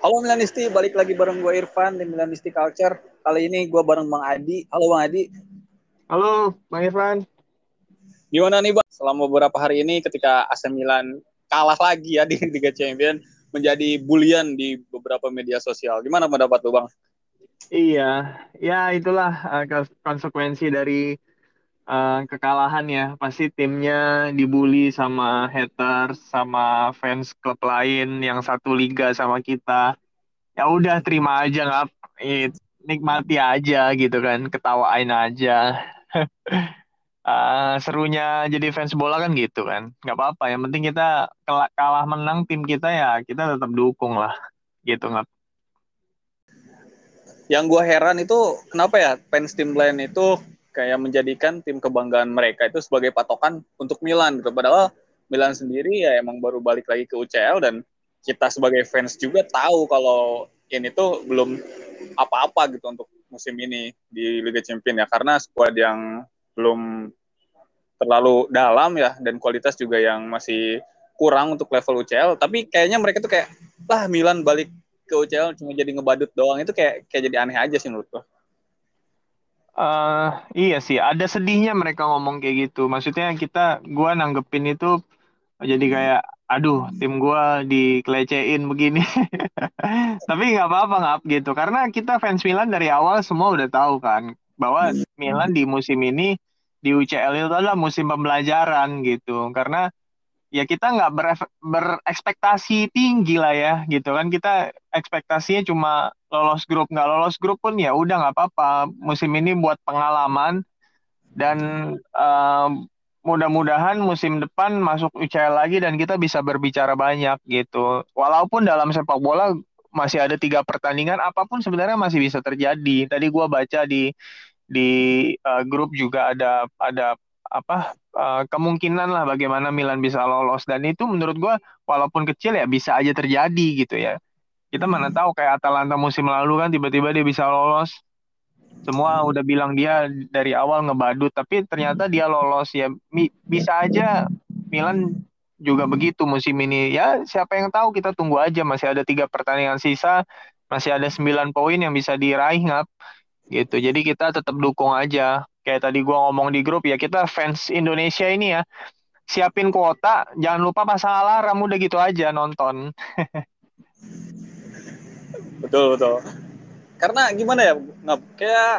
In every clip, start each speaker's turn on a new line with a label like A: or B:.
A: Halo Milanisti, balik lagi bareng gue Irfan di Milanisti Culture. Kali ini gue bareng Bang Adi. Halo Bang Adi.
B: Halo Bang Irfan.
A: Gimana nih Bang, selama beberapa hari ini ketika AC Milan kalah lagi ya di Liga Champions, menjadi bulian di beberapa media sosial. Gimana pendapat lu Bang?
B: Iya, ya itulah uh, konsekuensi dari uh, kekalahan ya. Pasti timnya dibully sama haters, sama fans klub lain yang satu liga sama kita. Ya udah terima aja nggak, nikmati aja gitu kan, ketawain aja. uh, serunya jadi fans bola kan gitu kan, nggak apa-apa. Yang penting kita kalah menang tim kita ya kita tetap dukung lah, gitu nggak
A: yang gue heran itu kenapa ya fans tim lain itu kayak menjadikan tim kebanggaan mereka itu sebagai patokan untuk Milan gitu. Padahal Milan sendiri ya emang baru balik lagi ke UCL dan kita sebagai fans juga tahu kalau ini tuh belum apa-apa gitu untuk musim ini di Liga Champions ya karena skuad yang belum terlalu dalam ya dan kualitas juga yang masih kurang untuk level UCL tapi kayaknya mereka tuh kayak lah Milan balik ke UCL cuma jadi ngebadut doang itu kayak kayak jadi aneh aja sih menurut gua.
B: Uh, iya sih, ada sedihnya mereka ngomong kayak gitu. Maksudnya kita, gua nanggepin itu jadi kayak, aduh, tim gua dikelecehin begini. Tapi nggak apa-apa ngap gitu, karena kita fans Milan dari awal semua udah tahu kan bahwa Milan di musim ini di UCL itu adalah musim pembelajaran gitu. Karena ya kita nggak ber, berekspektasi tinggi lah ya gitu kan kita ekspektasinya cuma lolos grup nggak lolos grup pun ya udah nggak apa-apa. Musim ini buat pengalaman dan uh, mudah-mudahan musim depan masuk UCL lagi dan kita bisa berbicara banyak gitu. Walaupun dalam sepak bola masih ada tiga pertandingan apa pun sebenarnya masih bisa terjadi. Tadi gue baca di di uh, grup juga ada ada apa uh, kemungkinan lah bagaimana Milan bisa lolos. Dan itu menurut gue walaupun kecil ya bisa aja terjadi gitu ya kita mana hmm. tahu kayak Atalanta musim lalu kan tiba-tiba dia bisa lolos. Semua udah bilang dia dari awal ngebadut tapi ternyata dia lolos. Ya bisa aja Milan juga begitu musim ini. Ya siapa yang tahu kita tunggu aja. Masih ada tiga pertandingan sisa masih ada sembilan poin yang bisa diraih ngap. Gitu. Jadi kita tetap dukung aja. Kayak tadi gua ngomong di grup ya kita fans Indonesia ini ya siapin kuota. Jangan lupa pasang alarm udah gitu aja nonton
A: betul betul karena gimana ya nggak kayak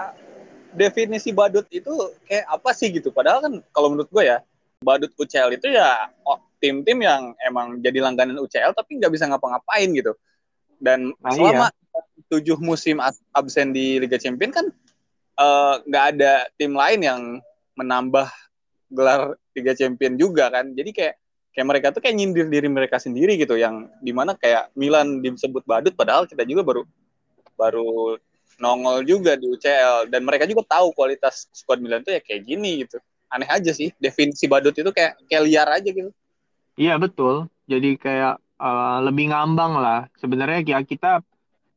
A: definisi badut itu kayak apa sih gitu padahal kan kalau menurut gue ya badut UCL itu ya oh, tim-tim yang emang jadi langganan UCL tapi nggak bisa ngapa-ngapain gitu dan nah, selama iya. tujuh musim absen di Liga Champions kan Eh, nggak uh, ada tim lain yang menambah gelar Liga Champion juga kan. Jadi kayak kayak mereka tuh kayak nyindir diri mereka sendiri gitu yang di mana kayak Milan disebut badut padahal kita juga baru baru nongol juga di UCL dan mereka juga tahu kualitas squad Milan tuh ya kayak gini gitu. Aneh aja sih definisi badut itu kayak kayak liar aja gitu.
B: Iya betul. Jadi kayak uh, lebih ngambang lah. Sebenarnya ya kita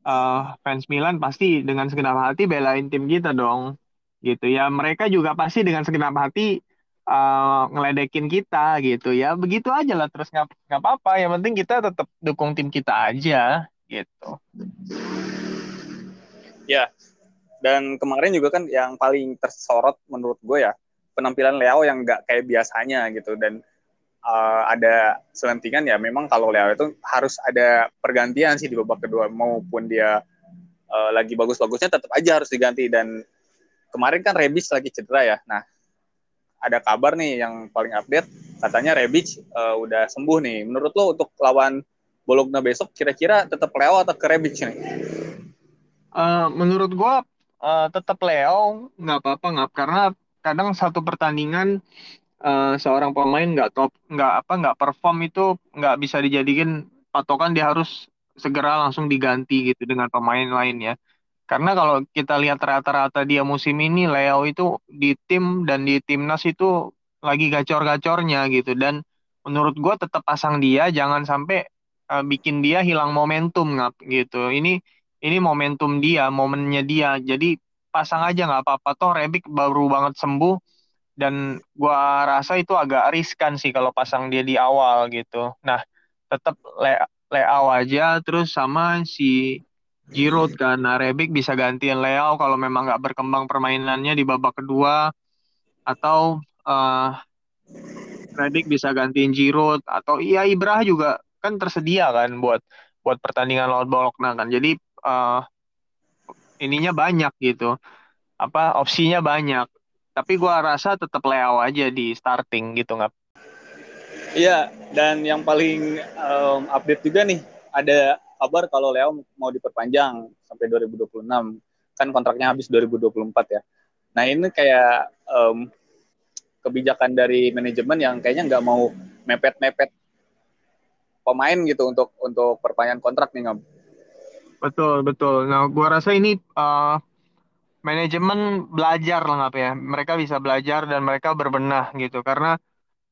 B: uh, fans Milan pasti dengan segenap hati belain tim kita dong gitu ya mereka juga pasti dengan segenap hati uh, ngeledekin kita gitu ya. Begitu aja lah terus nggak nggak apa-apa. Yang penting kita tetap dukung tim kita aja gitu.
A: Ya dan kemarin juga kan yang paling tersorot menurut gue ya penampilan Leo yang nggak kayak biasanya gitu. Dan uh, ada selentingan ya memang kalau Leo itu harus ada pergantian sih di babak kedua maupun dia uh, lagi bagus-bagusnya tetap aja harus diganti. Dan kemarin kan Rebic lagi cedera ya. Nah, ada kabar nih yang paling update katanya Rebic uh, udah sembuh nih. Menurut lo untuk lawan Bologna besok kira-kira tetap Leo atau ke Rebic nih?
B: Uh, menurut gua uh, tetap Leo nggak apa-apa nggak karena kadang satu pertandingan uh, seorang pemain nggak top nggak apa nggak perform itu nggak bisa dijadikan patokan dia harus segera langsung diganti gitu dengan pemain lain ya karena kalau kita lihat rata-rata dia musim ini Leo itu di tim dan di timnas itu lagi gacor-gacornya gitu. Dan menurut gue tetap pasang dia jangan sampai uh, bikin dia hilang momentum ngap gitu. Ini ini momentum dia momennya dia. Jadi pasang aja nggak apa-apa. Toh Rebic baru banget sembuh. Dan gua rasa itu agak riskan sih kalau pasang dia di awal gitu. Nah, tetap Le Leao aja terus sama si Giroud kan. Nah bisa gantiin Leao kalau memang nggak berkembang permainannya di babak kedua. Atau uh, Rebic bisa gantiin Giroud. Atau iya Ibrah juga kan tersedia kan buat buat pertandingan lawan Bologna kan. Jadi uh, ininya banyak gitu. Apa opsinya banyak. Tapi gua rasa tetap Leo aja di starting gitu nggak
A: iya dan yang paling um, update juga nih ada kabar kalau Leo mau diperpanjang sampai 2026 kan kontraknya habis 2024 ya nah ini kayak um, kebijakan dari manajemen yang kayaknya nggak mau mepet-mepet pemain gitu untuk untuk perpanjangan kontrak nih nggak
B: Betul, betul. Nah, gua rasa ini uh, manajemen belajar lah ya. Mereka bisa belajar dan mereka berbenah gitu karena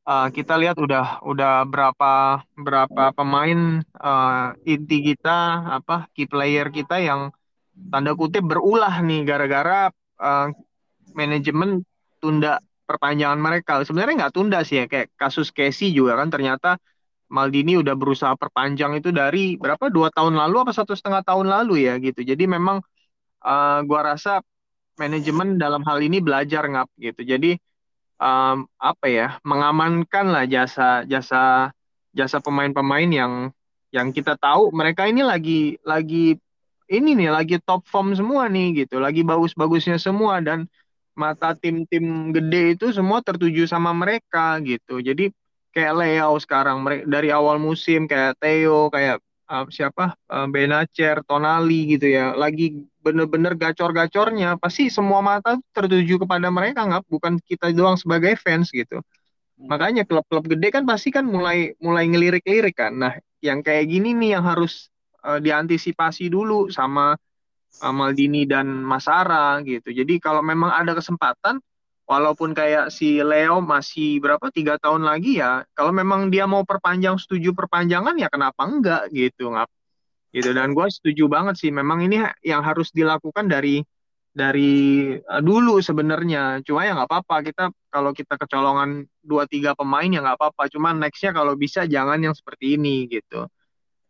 B: uh, kita lihat udah udah berapa berapa pemain uh, inti kita apa key player kita yang tanda kutip berulah nih gara-gara uh, manajemen tunda perpanjangan mereka. Sebenarnya nggak tunda sih ya kayak kasus Casey juga kan ternyata Maldini udah berusaha perpanjang itu dari berapa dua tahun lalu apa satu setengah tahun lalu ya gitu. Jadi memang uh, gua rasa manajemen dalam hal ini belajar ngap gitu. Jadi um, apa ya mengamankan lah jasa jasa jasa pemain-pemain yang yang kita tahu mereka ini lagi lagi ini nih lagi top form semua nih gitu, lagi bagus-bagusnya semua dan mata tim-tim gede itu semua tertuju sama mereka gitu. Jadi kayak Leo sekarang dari awal musim kayak Theo kayak uh, siapa? Uh, Benacer Tonali gitu ya. Lagi bener-bener gacor-gacornya pasti semua mata tertuju kepada mereka nggak bukan kita doang sebagai fans gitu. Hmm. makanya klub-klub gede kan pasti kan mulai mulai ngelirik-lirik kan. Nah yang kayak gini nih yang harus uh, diantisipasi dulu sama uh, Maldini dan Masara gitu. Jadi kalau memang ada kesempatan walaupun kayak si Leo masih berapa tiga tahun lagi ya kalau memang dia mau perpanjang setuju perpanjangan ya kenapa enggak gitu ngap gitu. Dan gue setuju banget sih memang ini yang harus dilakukan dari dari uh, dulu sebenarnya. Cuma ya nggak apa-apa kita kalau kita kecolongan dua tiga pemain ya nggak apa-apa. Cuma nextnya kalau bisa jangan yang seperti ini gitu.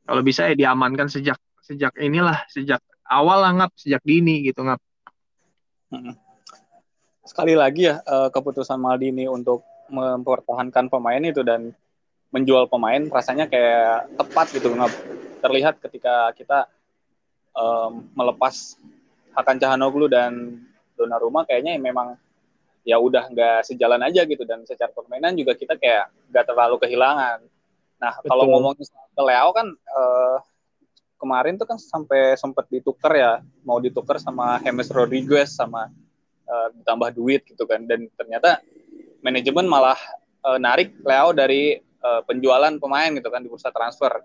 B: Kalau bisa ya diamankan sejak sejak inilah sejak awal lah ngap sejak dini gitu ngap.
A: Hmm sekali lagi ya uh, keputusan Maldini untuk mempertahankan pemain itu dan menjual pemain rasanya kayak tepat gitu nggak terlihat ketika kita um, melepas Hakan Cahanoglu dan Donnarumma kayaknya memang ya udah nggak sejalan aja gitu dan secara permainan juga kita kayak nggak terlalu kehilangan. Nah Betul. kalau ngomongin ke Leo kan uh, kemarin tuh kan sampai sempat ditukar ya mau ditukar sama James Rodriguez sama uh, ditambah duit gitu kan dan ternyata manajemen malah uh, narik Leo dari uh, penjualan pemain gitu kan di bursa transfer.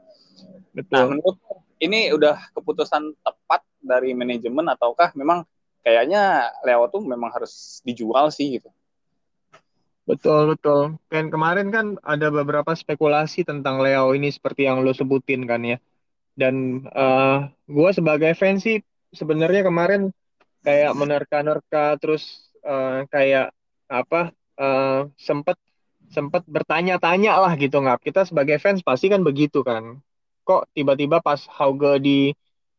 A: Betul. Nah, menurut ini udah keputusan tepat dari manajemen ataukah memang kayaknya Leo tuh memang harus dijual sih gitu.
B: Betul betul. Dan kemarin kan ada beberapa spekulasi tentang Leo ini seperti yang lo sebutin kan ya. Dan uh, gue sebagai fans sih sebenarnya kemarin kayak menerka-nerka terus uh, kayak apa uh, sempet sempet bertanya-tanya lah gitu nggak kita sebagai fans pasti kan begitu kan. Kok tiba-tiba pas Hauge di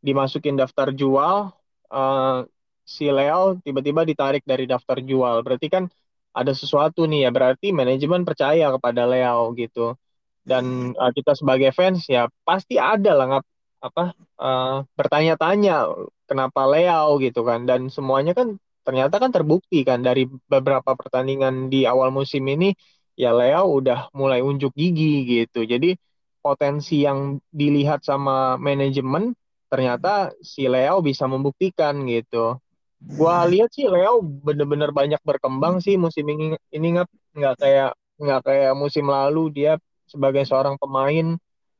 B: dimasukin daftar jual uh, si Leo tiba-tiba ditarik dari daftar jual. Berarti kan ada sesuatu nih ya. Berarti manajemen percaya kepada Leo gitu. Dan uh, kita sebagai fans ya pasti ada lah nggak apa uh, bertanya-tanya kenapa Leo gitu kan. Dan semuanya kan ternyata kan terbukti kan dari beberapa pertandingan di awal musim ini ya Leo udah mulai unjuk gigi gitu. Jadi potensi yang dilihat sama manajemen ternyata si Leo bisa membuktikan gitu. Gua lihat sih Leo bener-bener banyak berkembang sih musim ini ini nggak nggak kayak nggak kayak musim lalu dia sebagai seorang pemain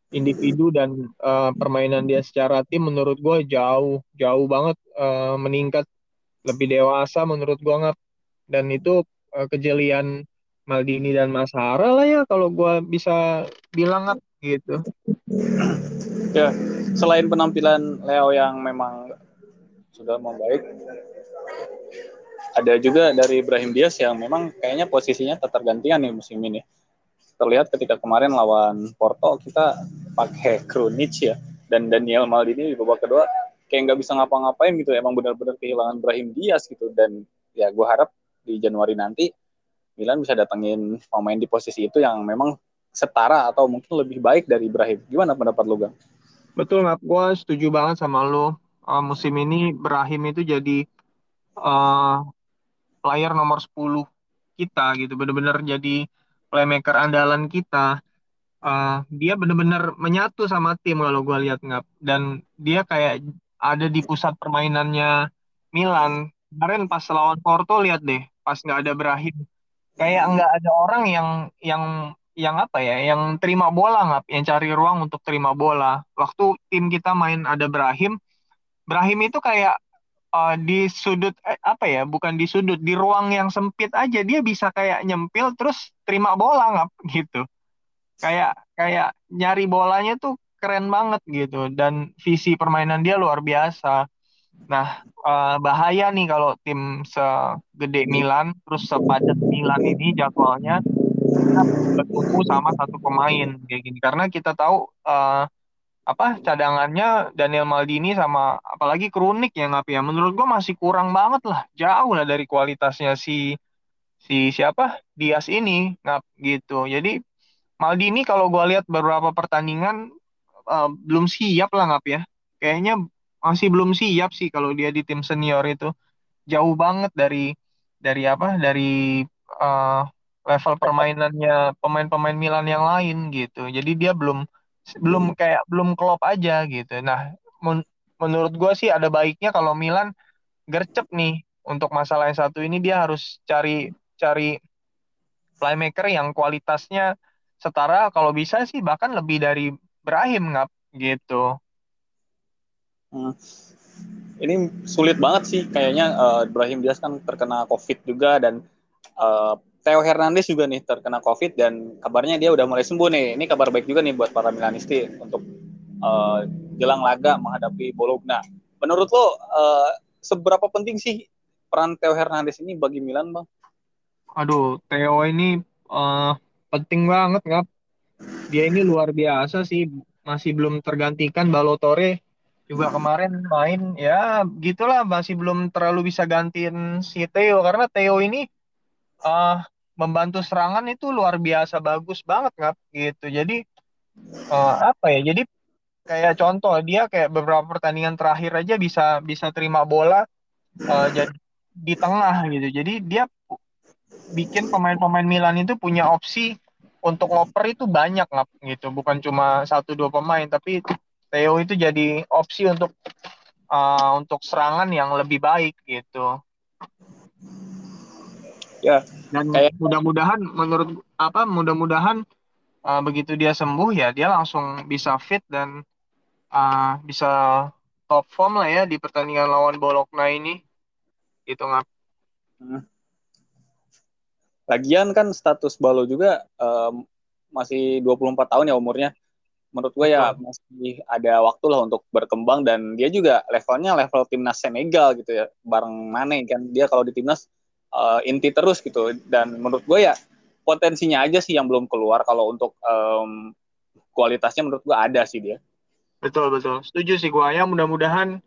B: individu dan uh, permainan dia secara tim menurut gue jauh jauh banget uh, meningkat. Lebih dewasa menurut gue nggak dan itu uh, kejelian Maldini dan Mas Hara lah ya kalau gue bisa bilang nggak gitu.
A: Ya selain penampilan Leo yang memang sudah membaik ada juga dari Ibrahim Diaz yang memang kayaknya posisinya tergantian nih musim ini terlihat ketika kemarin lawan Porto kita pakai Krunic ya dan Daniel Maldini di babak kedua kayak nggak bisa ngapa-ngapain gitu emang benar-benar kehilangan Brahim Diaz gitu dan ya gue harap di Januari nanti Milan bisa datengin pemain di posisi itu yang memang setara atau mungkin lebih baik dari Ibrahim. Gimana pendapat lu, Gang?
B: Betul, Ngap. Gue setuju banget sama lu. Uh, musim ini Ibrahim itu jadi uh, player nomor 10 kita gitu. Bener-bener jadi playmaker andalan kita. Uh, dia bener-bener menyatu sama tim kalau gue lihat Ngap. Dan dia kayak ada di pusat permainannya Milan. Kemarin pas lawan Porto lihat deh, pas nggak ada Brahim, kayak nggak ada orang yang yang yang apa ya, yang terima bola nggak, yang cari ruang untuk terima bola. Waktu tim kita main ada Brahim, Brahim itu kayak uh, di sudut eh, apa ya, bukan di sudut, di ruang yang sempit aja dia bisa kayak nyempil terus terima bola nggak gitu. Kayak kayak nyari bolanya tuh keren banget gitu dan visi permainan dia luar biasa. Nah, uh, bahaya nih kalau tim segede Milan terus sepadat Milan ini jadwalnya kita bertumpu sama satu pemain kayak gini karena kita tahu uh, apa cadangannya Daniel Maldini sama apalagi Krunik yang apa ya menurut gua masih kurang banget lah jauh lah dari kualitasnya si si siapa Dias ini ngap gitu jadi Maldini kalau gua lihat beberapa pertandingan uh, belum siap lah ngap ya. Kayaknya masih belum siap sih kalau dia di tim senior itu. Jauh banget dari dari apa? Dari uh, level permainannya pemain-pemain Milan yang lain gitu. Jadi dia belum belum kayak belum klop aja gitu. Nah, men menurut gue sih ada baiknya kalau Milan gercep nih untuk masalah yang satu ini dia harus cari cari playmaker yang kualitasnya setara kalau bisa sih bahkan lebih dari Ibrahim ngap gitu.
A: Hmm. Ini sulit banget sih kayaknya uh, Ibrahim Diaz kan terkena COVID juga dan uh, Theo Hernandez juga nih terkena COVID dan kabarnya dia udah mulai sembuh nih. Ini kabar baik juga nih buat para Milanisti untuk uh, jelang laga menghadapi Bologna. Menurut lo uh, seberapa penting sih peran Theo Hernandez ini bagi Milan, Bang?
B: Aduh, Theo ini uh, penting banget, ngap dia ini luar biasa sih masih belum tergantikan Balotore juga kemarin main ya gitulah masih belum terlalu bisa gantiin si Theo karena Theo ini uh, membantu serangan itu luar biasa bagus banget nggak gitu. Jadi uh, apa ya jadi kayak contoh dia kayak beberapa pertandingan terakhir aja bisa bisa terima bola uh, jadi di tengah gitu. Jadi dia bikin pemain-pemain Milan itu punya opsi untuk ngoper itu banyak ngap gitu. Bukan cuma satu dua pemain tapi Theo itu jadi opsi untuk uh, untuk serangan yang lebih baik gitu ya. Dan kayak... mudah-mudahan menurut apa mudah-mudahan uh, begitu dia sembuh ya dia langsung bisa fit dan uh, bisa top form lah ya di pertandingan lawan Bologna ini. Itu ngap. Hmm.
A: Lagian kan status Balo juga um, masih 24 tahun ya umurnya. Menurut gue ya masih ada waktu lah untuk berkembang dan dia juga levelnya level timnas Senegal gitu ya. Bareng Mane kan. Dia kalau di timnas uh, inti terus gitu dan menurut gue ya potensinya aja sih yang belum keluar kalau untuk um, kualitasnya menurut gue ada sih dia.
B: Betul betul. Setuju sih gue ya mudah-mudahan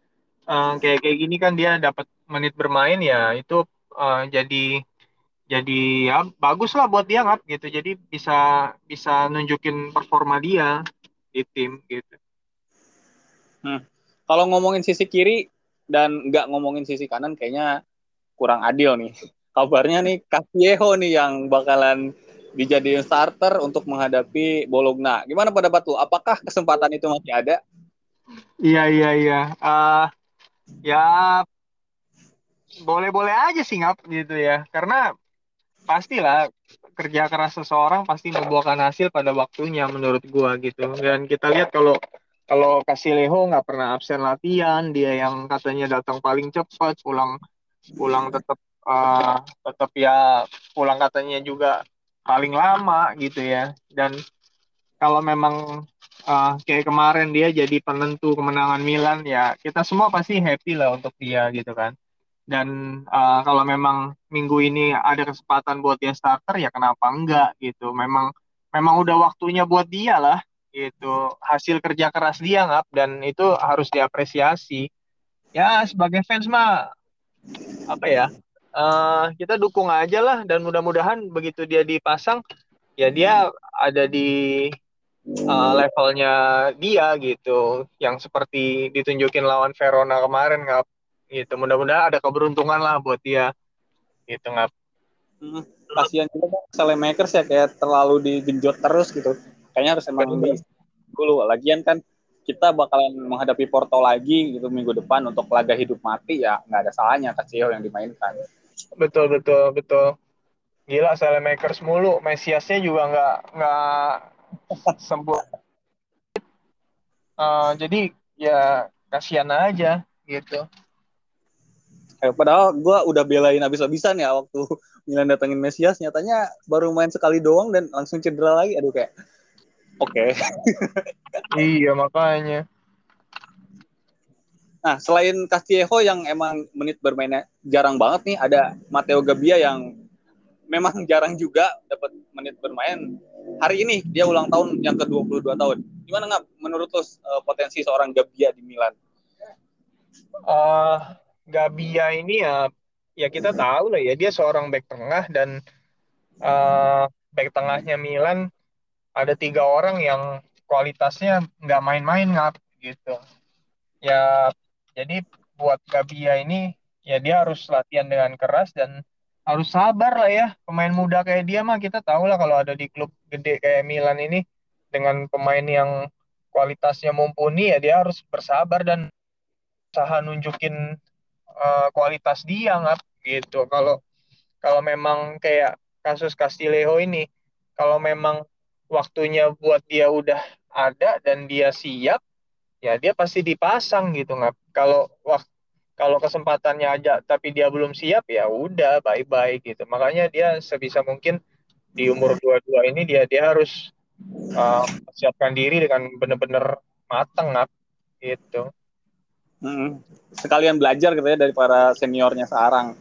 B: uh, kayak kayak gini kan dia dapat menit bermain ya itu uh, jadi jadi ya bagus lah buat dia nggak gitu jadi bisa bisa nunjukin performa dia di tim gitu
A: hmm. kalau ngomongin sisi kiri dan nggak ngomongin sisi kanan kayaknya kurang adil nih kabarnya nih Casieho nih yang bakalan dijadiin starter untuk menghadapi Bologna. Gimana pada batu? Apakah kesempatan itu masih ada?
B: Iya iya iya. Uh, ya boleh-boleh aja sih ngap gitu ya. Karena pastilah kerja keras seseorang pasti membuahkan hasil pada waktunya menurut gua gitu dan kita lihat kalau kalau Leho nggak pernah absen latihan dia yang katanya datang paling cepat pulang pulang tetap uh, tetap ya pulang katanya juga paling lama gitu ya. Dan kalau memang uh, kayak kemarin dia jadi penentu kemenangan Milan ya kita semua pasti happy lah untuk dia gitu kan. Dan uh, kalau memang minggu ini ada kesempatan buat dia starter ya kenapa enggak gitu. Memang memang udah waktunya buat dia lah gitu. Hasil kerja keras dia ngap dan itu harus diapresiasi. Ya sebagai fans mah apa ya? Uh, kita dukung aja lah dan mudah-mudahan begitu dia dipasang ya dia ada di uh, levelnya dia gitu. Yang seperti ditunjukin lawan Verona kemarin ngap. Gitu. Mudah-mudahan ada keberuntungan lah buat dia. Gitu ngap.
A: Hmm, kasihan juga kan makers ya kayak terlalu digenjot terus gitu. Kayaknya harus emang dulu lagian kan kita bakalan menghadapi Porto lagi gitu minggu depan untuk laga hidup mati ya nggak ada salahnya Casio yang dimainkan.
B: Betul betul betul. Gila makers mulu. Mesiasnya juga nggak nggak sembuh uh, jadi ya kasihan aja gitu.
A: Eh, padahal gue udah belain habis-habisan ya waktu Milan datengin Mesias nyatanya baru main sekali doang dan langsung cedera lagi. Aduh kayak Oke.
B: Okay. iya makanya.
A: Nah, selain Castillejo yang emang menit bermainnya jarang banget nih, ada Matteo Gabbia yang memang jarang juga dapat menit bermain. Hari ini dia ulang tahun yang ke-22 tahun. Gimana nggak menurut lo uh, potensi seorang Gabbia di Milan?
B: Uh, Gabbia ini ya ya kita tahu lah ya dia seorang back tengah dan uh, back tengahnya Milan ada tiga orang yang kualitasnya nggak main-main ngap gitu. Ya jadi buat Gabia ini ya dia harus latihan dengan keras dan harus sabar lah ya. Pemain muda kayak dia mah kita tahu lah kalau ada di klub gede kayak Milan ini dengan pemain yang kualitasnya mumpuni ya dia harus bersabar dan usaha nunjukin uh, kualitas dia ngap gitu. Kalau kalau memang kayak kasus Castillejo ini kalau memang waktunya buat dia udah ada dan dia siap, ya dia pasti dipasang gitu nggak. Kalau waktu kalau kesempatannya aja tapi dia belum siap ya udah bye bye gitu. Makanya dia sebisa mungkin di umur dua-dua ini dia dia harus uh, siapkan diri dengan benar-benar matang nggak gitu.
A: Hmm. Sekalian belajar gitu ya dari para seniornya sekarang.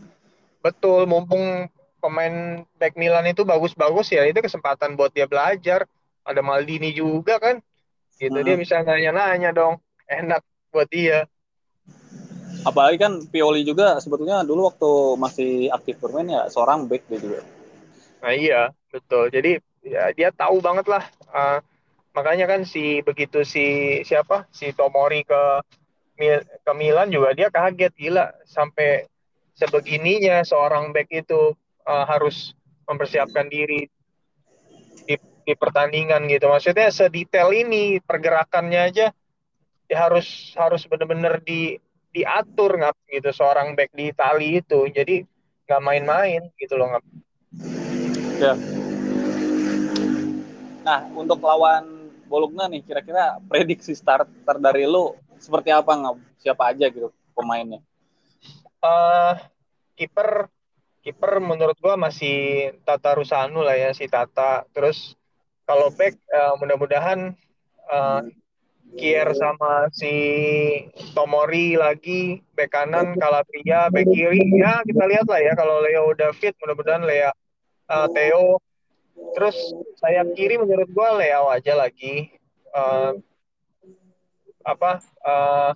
B: Betul, mumpung pemain back Milan itu bagus-bagus ya. Itu kesempatan buat dia belajar. Ada Maldini juga kan. Gitu hmm. dia bisa nanya-nanya dong. Enak buat dia.
A: Apalagi kan Pioli juga sebetulnya dulu waktu masih aktif bermain ya seorang back dia juga.
B: Nah iya betul. Jadi ya dia tahu banget lah. Uh, makanya kan si begitu si siapa? Si Tomori ke ke Milan juga dia kaget. Gila sampai sebegininya seorang back itu uh, harus mempersiapkan diri di, di pertandingan gitu. Maksudnya sedetail ini pergerakannya aja ya harus harus benar-benar di diatur ngap gitu seorang back di Itali itu. Jadi nggak main-main gitu loh ngap.
A: Ya. Nah, untuk lawan Bologna nih, kira-kira prediksi starter dari lu seperti apa nggak? Siapa aja gitu pemainnya?
B: Uh, kiper kiper menurut gua masih Tata Rusanu lah ya si Tata. Terus kalau back uh, mudah-mudahan uh, Kier sama si Tomori lagi back kanan Calabria back kiri. Ya kita lihat lah ya kalau Leo udah fit mudah-mudahan Lea uh, Theo. Terus sayap kiri menurut gua Leo aja lagi. Uh, apa uh,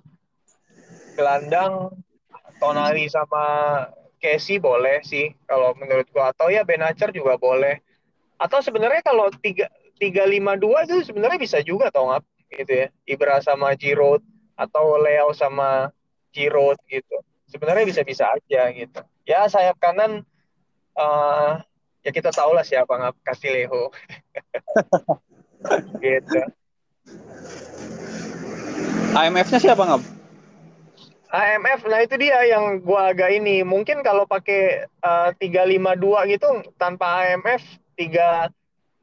B: gelandang Tonali sama Casey boleh sih kalau menurut gua. Atau ya Benacer juga boleh. Atau sebenarnya kalau tiga tiga lima dua itu sebenarnya bisa juga tau nggak? Gitu ya. Ibra sama Giroud atau Leo sama Giroud gitu. Sebenarnya bisa-bisa aja gitu. Ya sayap kanan uh, ya kita tahu lah siapa nggak kasih Leo gitu
A: AMF-nya siapa nggak
B: AMF nah itu dia yang gua agak ini. Mungkin kalau pakai eh, tiga lima dua gitu tanpa AMF tiga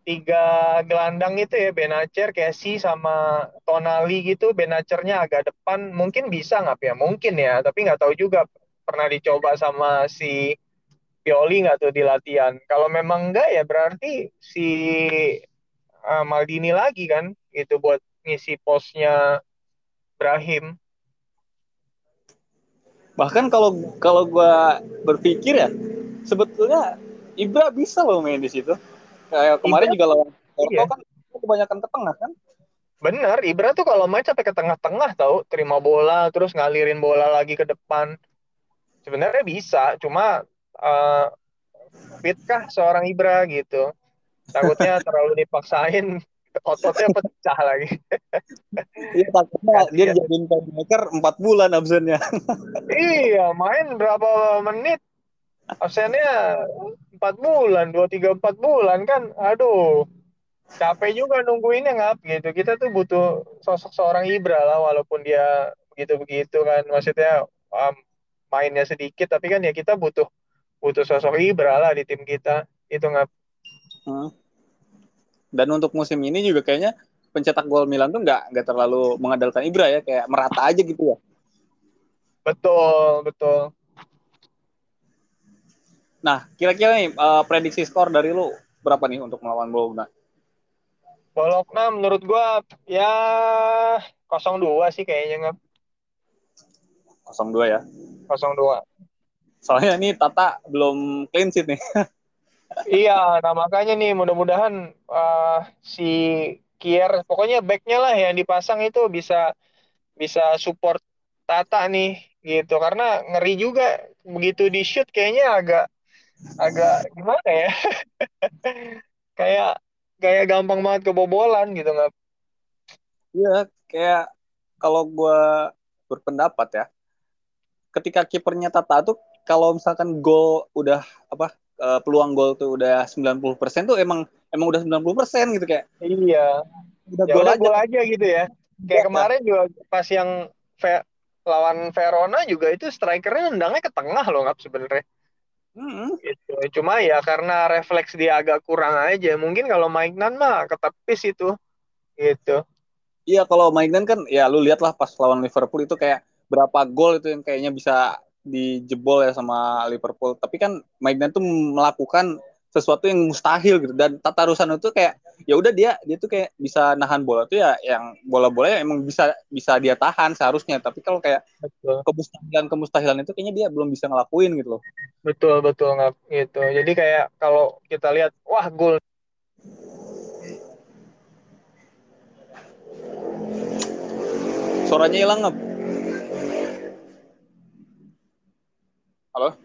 B: tiga gelandang itu ya Benacer Casey sama Tonali gitu Benacernya agak depan mungkin bisa nggak ya mungkin ya tapi nggak tahu juga. Pernah dicoba sama si Pioli nggak tuh di latihan? Kalau memang enggak ya berarti si uh, Maldini lagi kan itu buat ngisi posnya Brahim
A: bahkan kalau kalau gue berpikir ya sebetulnya Ibra bisa loh main di situ kayak kemarin Ibra, juga lawan Porto iya. kan kebanyakan ke tengah kan
B: Bener, Ibra tuh kalau main sampai ke tengah-tengah tau, terima bola terus ngalirin bola lagi ke depan. Sebenarnya bisa, cuma uh, fit kah seorang Ibra gitu. Takutnya terlalu dipaksain ototnya pecah lagi.
A: Iya takutnya dia jadiin playmaker empat bulan absennya.
B: iya main berapa menit? Absennya empat bulan dua tiga empat bulan kan? Aduh capek juga nungguinnya ngap gitu. Kita tuh butuh sosok seorang Ibra lah walaupun dia begitu begitu kan. Maksudnya um, mainnya sedikit tapi kan ya kita butuh butuh sosok Ibra lah di tim kita. Itu ngap. Hmm
A: dan untuk musim ini juga kayaknya pencetak gol Milan tuh nggak nggak terlalu mengandalkan Ibra ya, kayak merata aja gitu ya.
B: Betul, betul.
A: Nah, kira-kira nih uh, prediksi skor dari lu berapa nih untuk melawan Bologna?
B: Bologna menurut gua ya 0-2 sih kayaknya nggak.
A: 0-2 ya.
B: 0-2.
A: Soalnya ini Tata belum clean sheet nih.
B: iya, nah makanya nih mudah-mudahan uh, si Kier, pokoknya backnya lah yang dipasang itu bisa bisa support Tata nih gitu. Karena ngeri juga begitu di shoot kayaknya agak agak gimana ya? Kayak kayak gampang banget kebobolan gitu nggak
A: Iya kayak kalau gue berpendapat ya ketika kipernya Tata tuh kalau misalkan gol udah apa uh, peluang gol tuh udah 90% tuh emang emang udah 90% gitu kayak.
B: Iya. Udah ya gol aja. gol aja gitu ya. Kayak ya, kemarin juga pas yang Ve lawan Verona juga itu strikernya nendangnya ke tengah loh nggak sebenarnya. Hmm. Gitu. Cuma ya karena refleks dia agak kurang aja. Mungkin kalau Maignan mah ketepis itu. Gitu.
A: Iya kalau Maignan kan ya lu lihat lah pas lawan Liverpool itu kayak berapa gol itu yang kayaknya bisa dijebol ya sama Liverpool. Tapi kan Maignan tuh melakukan sesuatu yang mustahil gitu. Dan Tata Rusano itu kayak ya udah dia dia tuh kayak bisa nahan bola tuh ya yang bola-bola yang emang bisa bisa dia tahan seharusnya. Tapi kalau kayak betul. kemustahilan kemustahilan itu kayaknya dia belum bisa ngelakuin gitu loh.
B: Betul betul nggak gitu. Jadi kayak kalau kita lihat wah gol.
A: Suaranya hilang nggak Halo?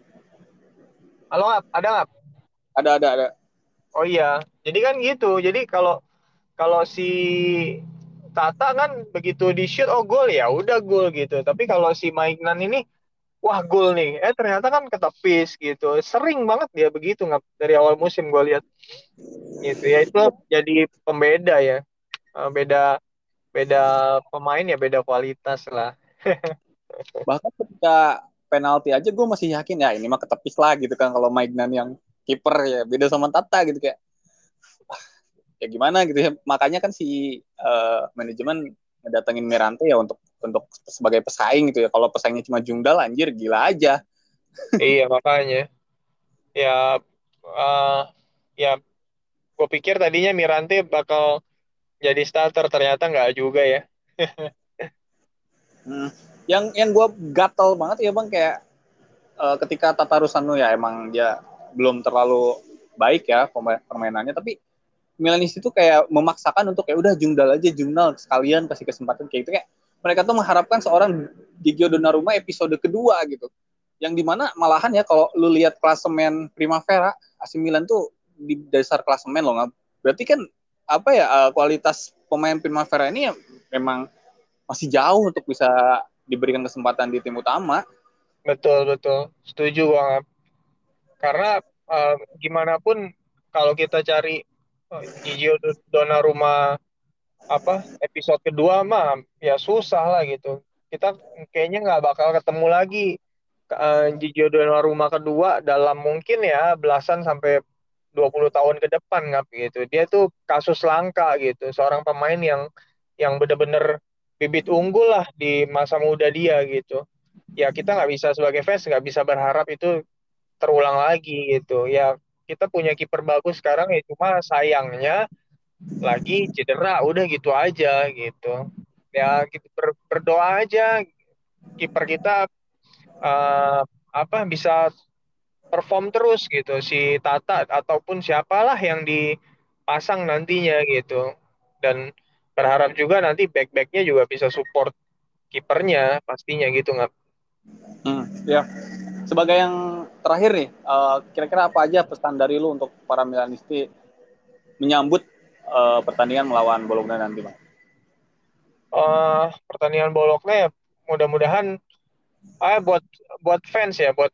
B: Halo, Ngap. Ada nggak?
A: Ada, ada, ada.
B: Oh iya. Jadi kan gitu. Jadi kalau kalau si Tata kan begitu di shoot oh gol ya udah gol gitu. Tapi kalau si Maignan ini wah gol nih. Eh ternyata kan ketepis gitu. Sering banget dia begitu nggak dari awal musim gue lihat. Gitu ya itu jadi pembeda ya. Eh, beda beda pemain ya beda kualitas lah.
A: Bahkan ketika penalti aja gue masih yakin ya ini mah ketepis lah gitu kan kalau Maignan yang kiper ya beda sama Tata gitu kayak ya gimana gitu ya. Makanya kan si uh, manajemen ngedatengin Mirante ya untuk untuk sebagai pesaing gitu ya. Kalau pesaingnya cuma Jungdal anjir gila aja.
B: Iya makanya. Ya uh, ya gue pikir tadinya Mirante bakal jadi starter ternyata nggak juga ya.
A: Hmm yang yang gue gatel banget ya bang kayak uh, ketika Tata Rusano ya emang dia belum terlalu baik ya permainannya. Tapi Milanis itu kayak memaksakan untuk kayak udah Jungdal aja Jungdal sekalian kasih kesempatan. Kayak gitu kayak mereka tuh mengharapkan seorang Gigio Donnarumma episode kedua gitu. Yang di mana malahan ya kalau lu lihat klasemen Primavera AC Milan tuh di dasar klasemen loh nggak berarti kan apa ya uh, kualitas pemain Primavera ini ya memang masih jauh untuk bisa diberikan kesempatan di tim utama.
B: Betul betul, setuju banget. Karena uh, gimana pun kalau kita cari uh, Gigio Donnarumma apa episode kedua mah ya susah lah gitu. Kita kayaknya nggak bakal ketemu lagi uh, Gigio Donnarumma kedua dalam mungkin ya belasan sampai 20 tahun ke depan nggak gitu. Dia tuh kasus langka gitu, seorang pemain yang yang bener-bener bibit unggul lah di masa muda dia gitu. Ya kita nggak bisa sebagai fans nggak bisa berharap itu terulang lagi gitu. Ya kita punya kiper bagus sekarang ya cuma sayangnya lagi cedera udah gitu aja gitu. Ya kita ber, berdoa aja kiper kita uh, apa bisa perform terus gitu. Si Tata ataupun siapalah yang dipasang nantinya gitu. Dan berharap juga nanti back-backnya juga bisa support kipernya pastinya gitu nggak?
A: Hmm, ya. Sebagai yang terakhir nih, uh, kira-kira apa aja pesan dari lu untuk para Milanisti menyambut uh, pertandingan melawan Bologna nanti, bang?
B: Uh, pertandingan Bologna ya mudah-mudahan ah buat buat fans ya, buat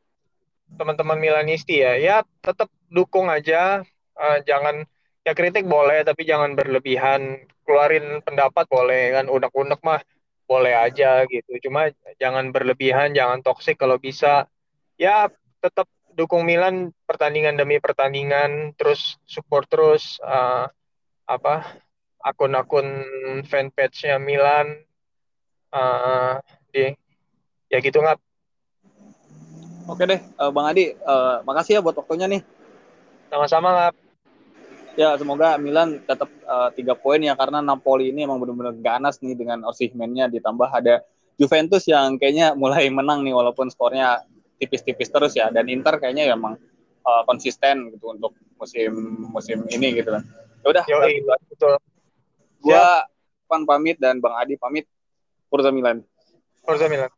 B: teman-teman Milanisti ya, ya tetap dukung aja, uh, jangan ya kritik boleh tapi jangan berlebihan, keluarin pendapat boleh kan, unek-unek mah boleh aja gitu, cuma jangan berlebihan, jangan toksik kalau bisa, ya tetap dukung Milan pertandingan demi pertandingan, terus support terus uh, apa akun-akun fanpage-nya Milan uh, di ya gitu nggak
A: Oke deh, uh, Bang Adi, uh, makasih ya buat waktunya nih.
B: Sama-sama nggak.
A: Ya semoga Milan tetap uh, tiga poin ya karena Napoli ini emang benar-benar ganas nih dengan Osimhen-nya ditambah ada Juventus yang kayaknya mulai menang nih walaupun skornya tipis-tipis terus ya dan Inter kayaknya ya emang uh, konsisten gitu untuk musim musim ini gitu kan. Ya udah, betul. Gua Pan pamit dan Bang Adi pamit. Forza Milan.
B: Forza Milan.